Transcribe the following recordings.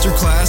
Masterclass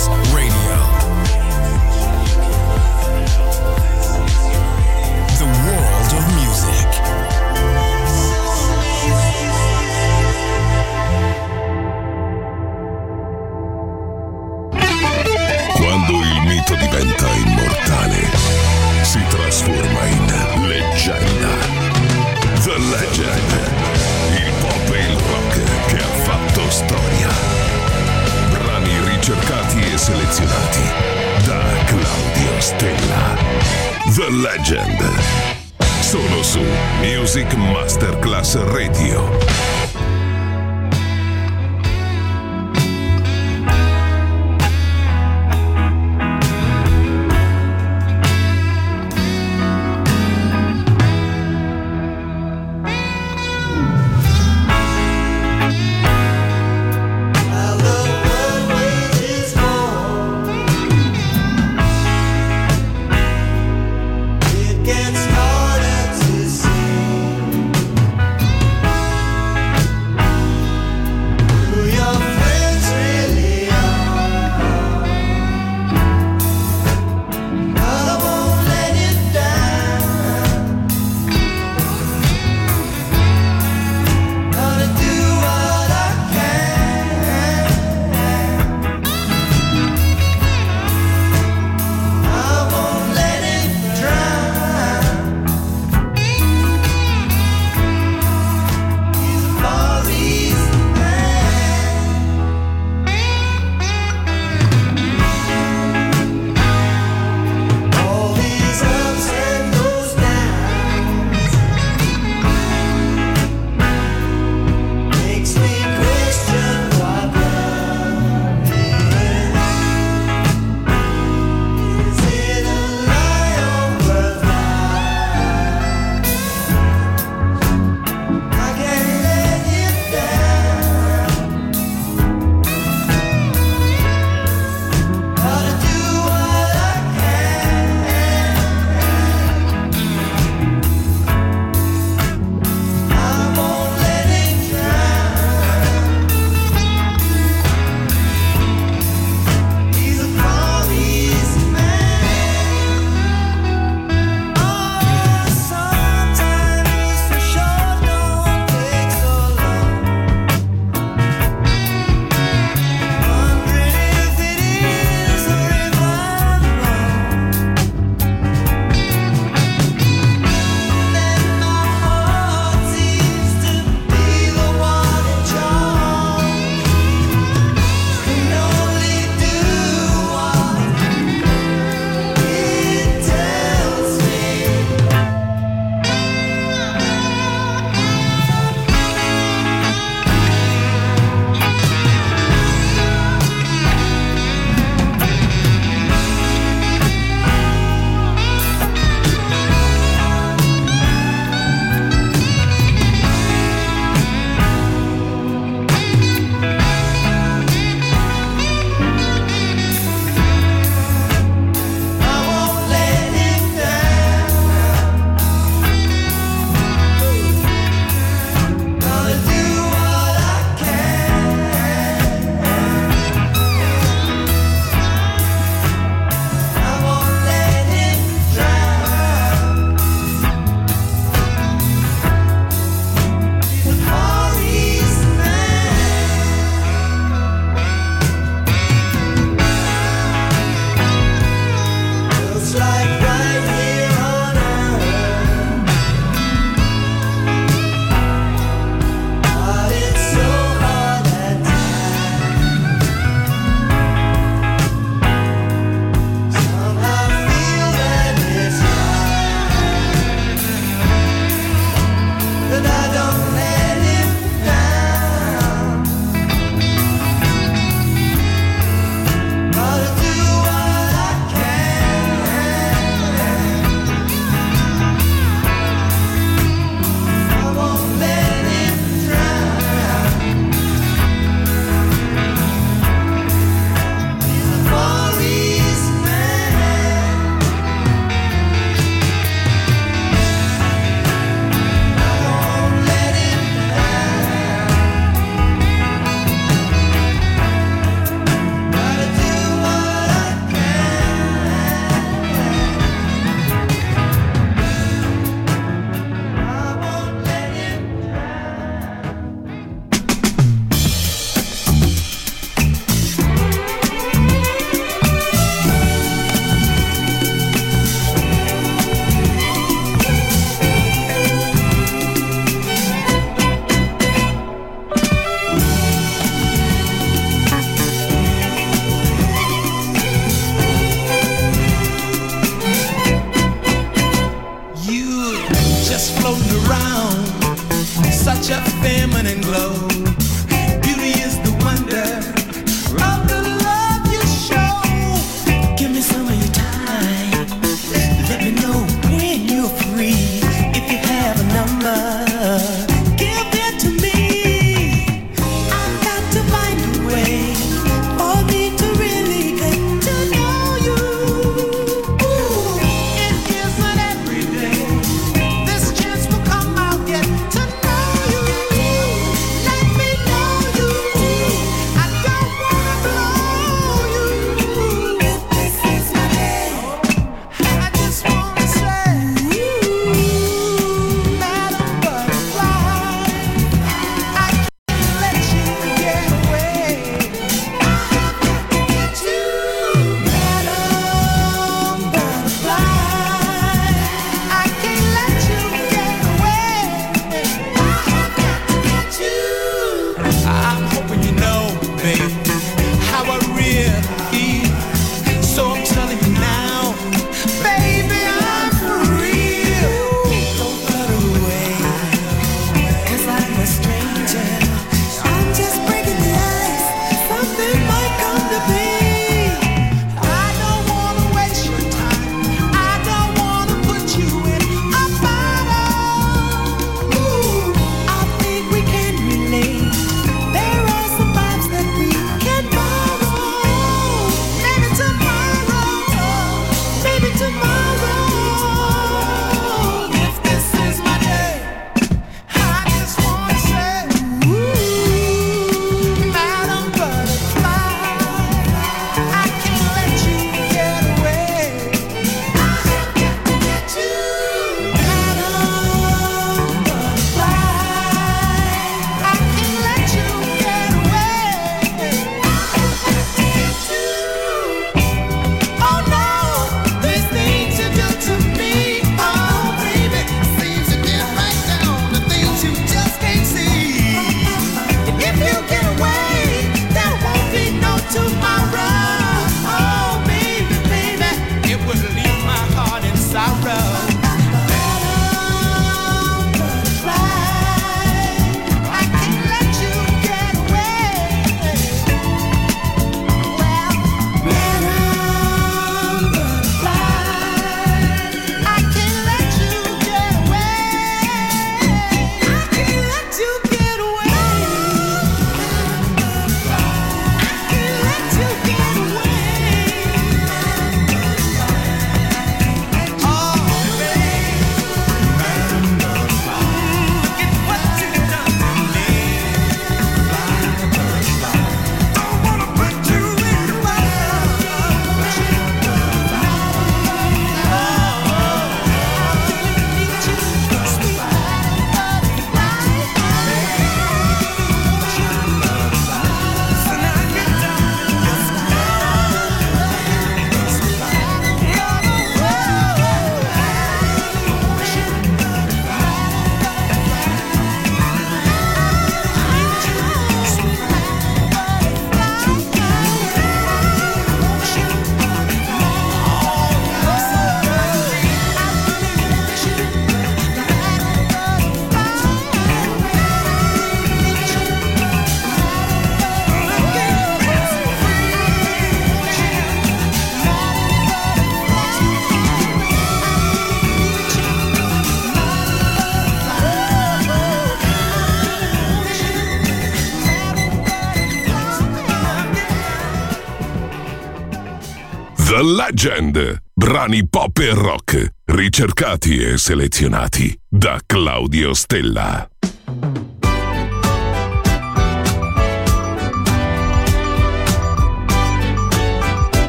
Legend. Brani pop e rock, ricercati e selezionati da Claudio Stella.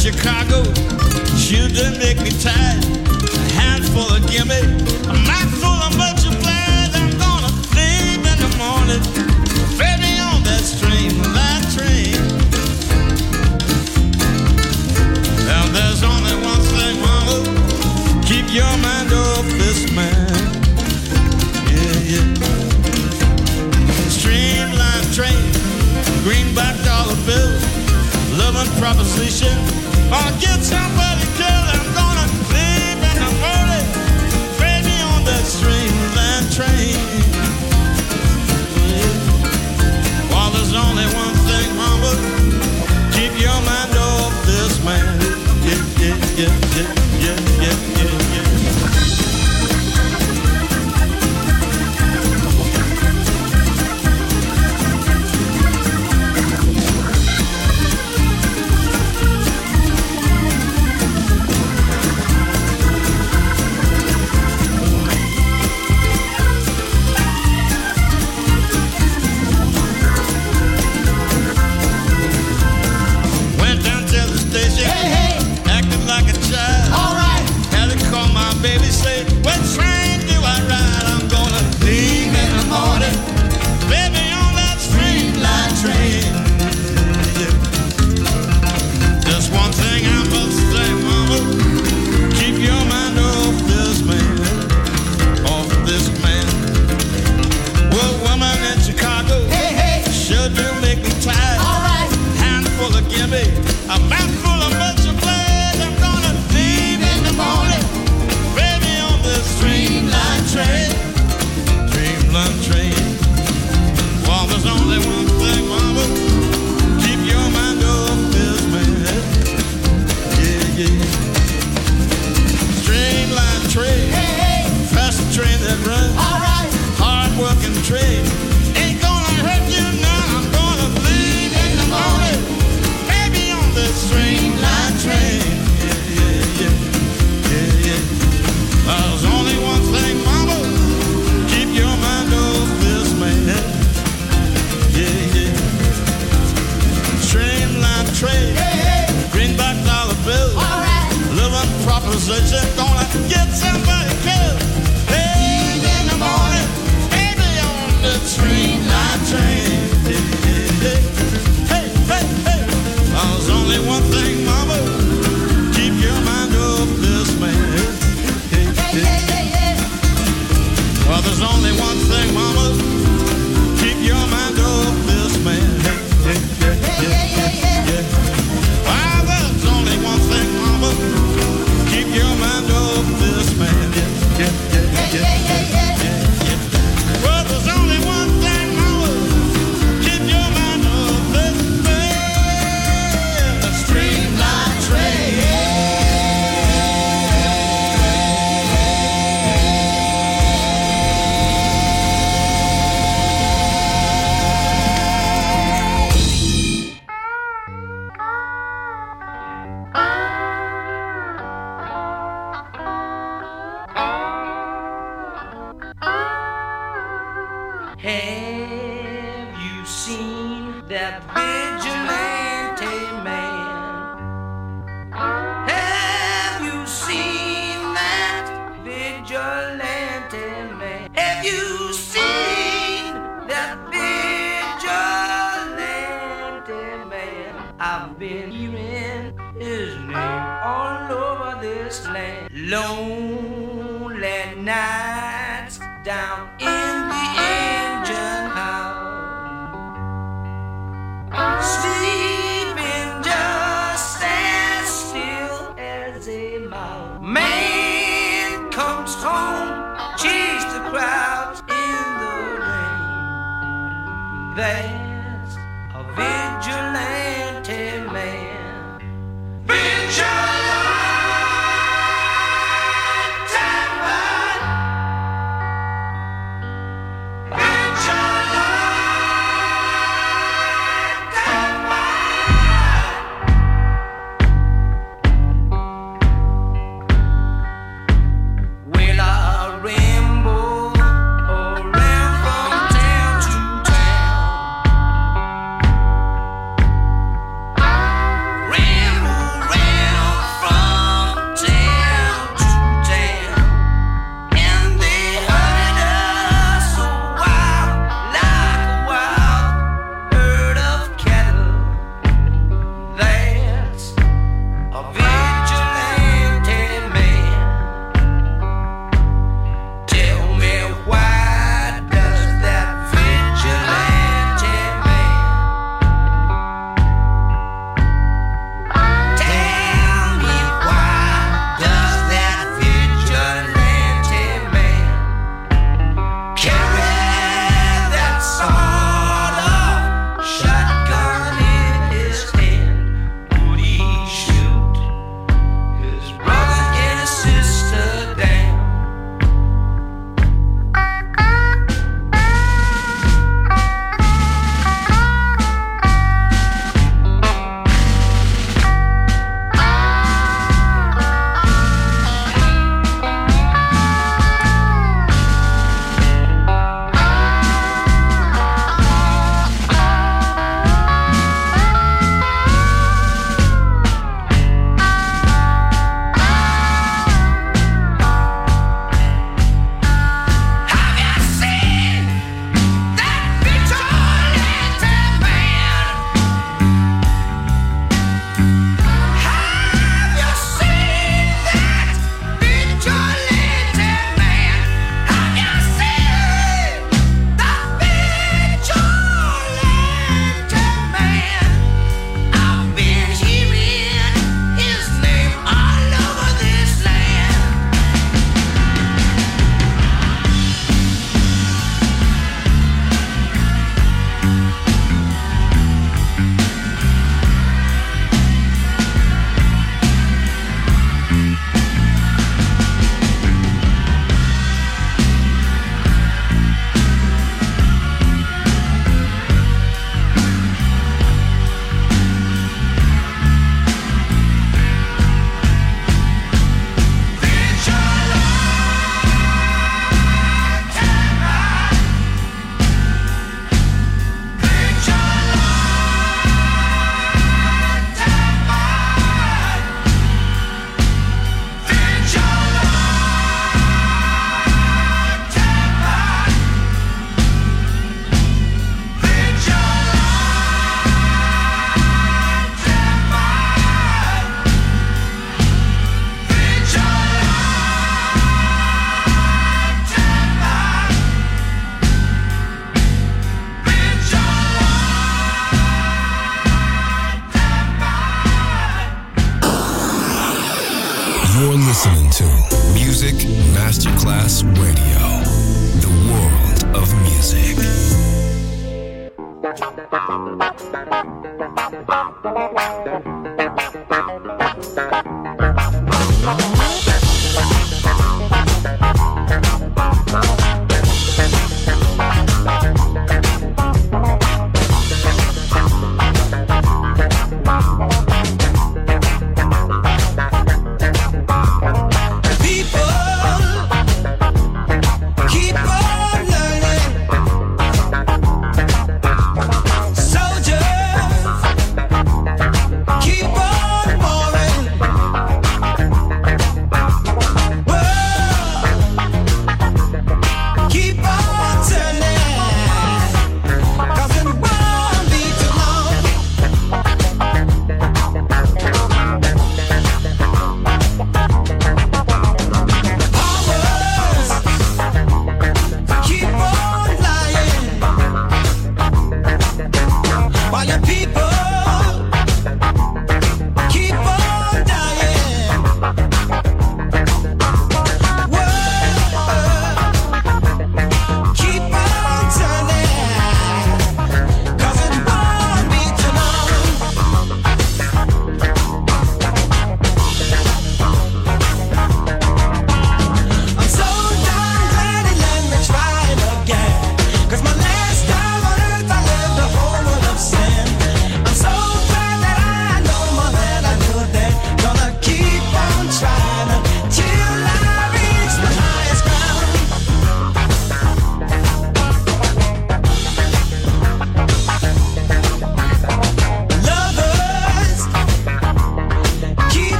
Chicago. Children make me tired. A handful of gimme, a mouthful of multiplied. I'm gonna sleep in the morning. Ferry on that stream, that train. Now there's only one thing, mama. Keep your mind off this man. proposition or get. There's only one thing, mama. Keep your mind.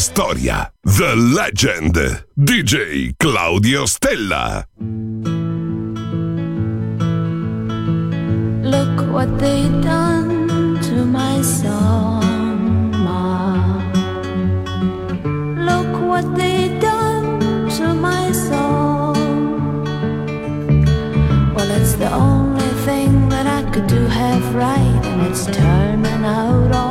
storia. The Legend. DJ Claudio Stella. Look what they done to my song, ma. Look what they done to my song. Well, it's the only thing that I could do half right, and it's turning out all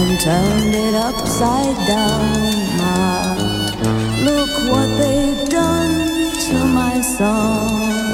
and turned it upside down. Ah, look what they've done to my song.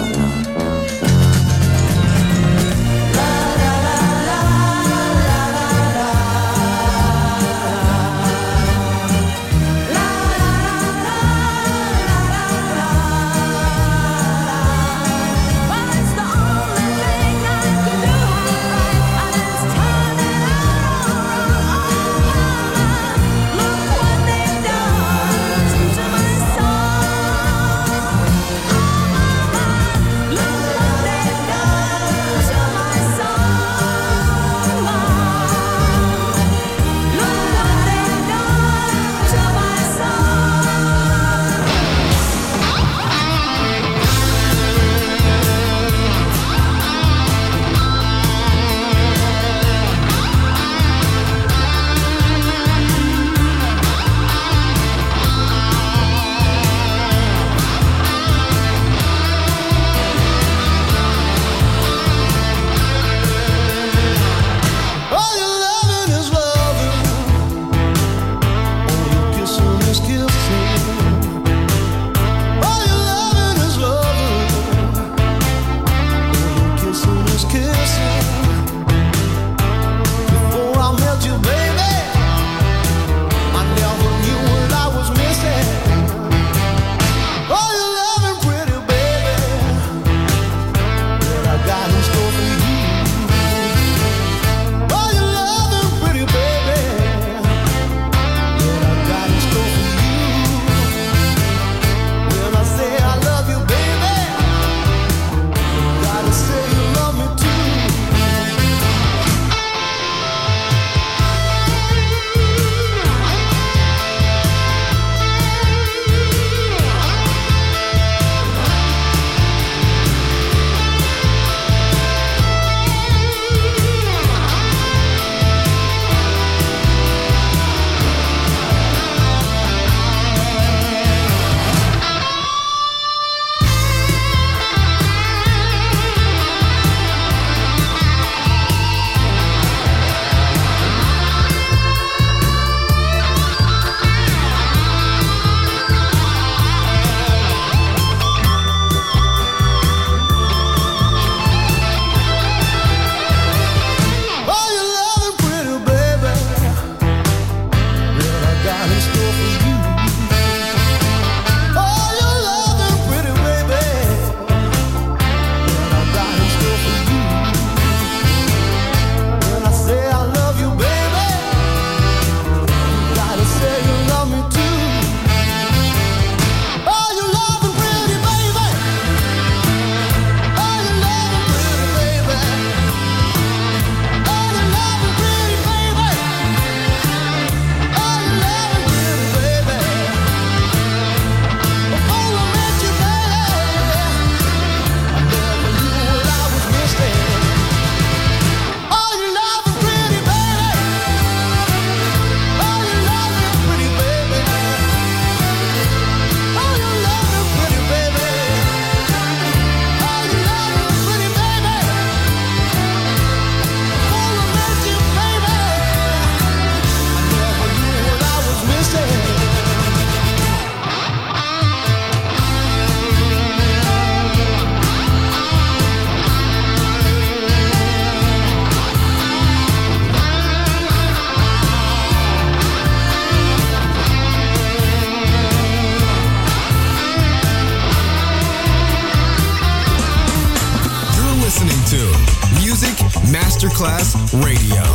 Radio,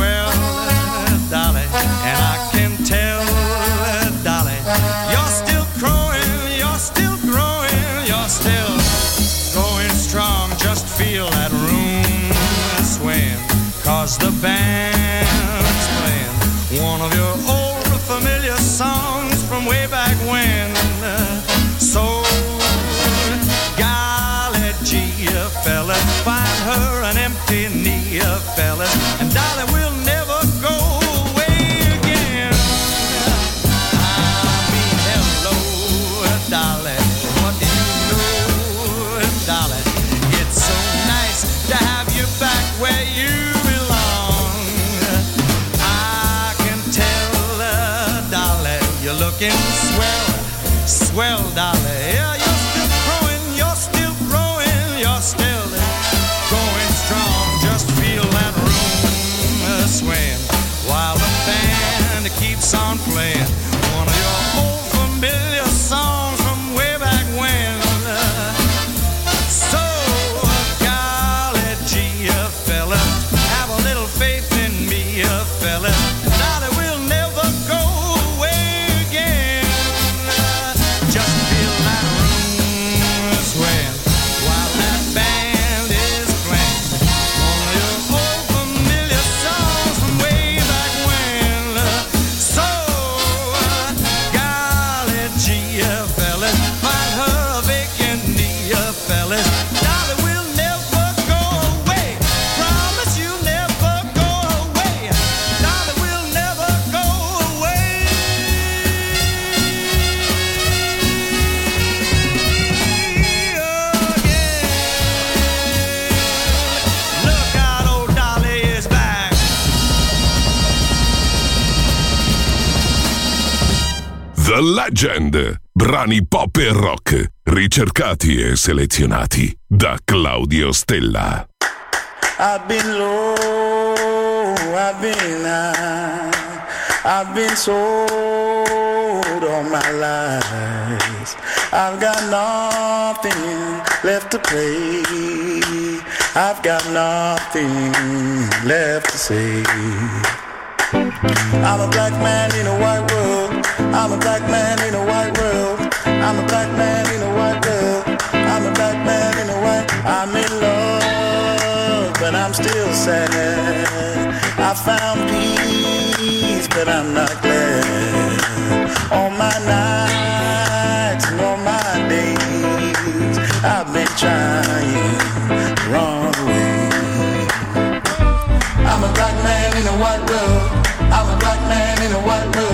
swell, Dolly, and I can tell, Dolly, you're still growing, you're still growing, you're still going strong. Just feel that room cause the band's playing one of your old familiar songs from way back when. So, gee, fella, find her an empty knee, fella, Legend. Brani pop e rock, ricercati e selezionati da Claudio Stella. I've been low, I've been high, I've been sold all my life. I've got nothing left to play. I've got nothing left to say. I'm a black man in a white world. I'm a black man in a white world. I'm a black man in a white world. I'm a black man in a white. I'm in love, but I'm still sad. I found peace, but I'm not glad. All my nights and all my days, I've been trying the wrong way. I'm a black man in a white world. In a white world.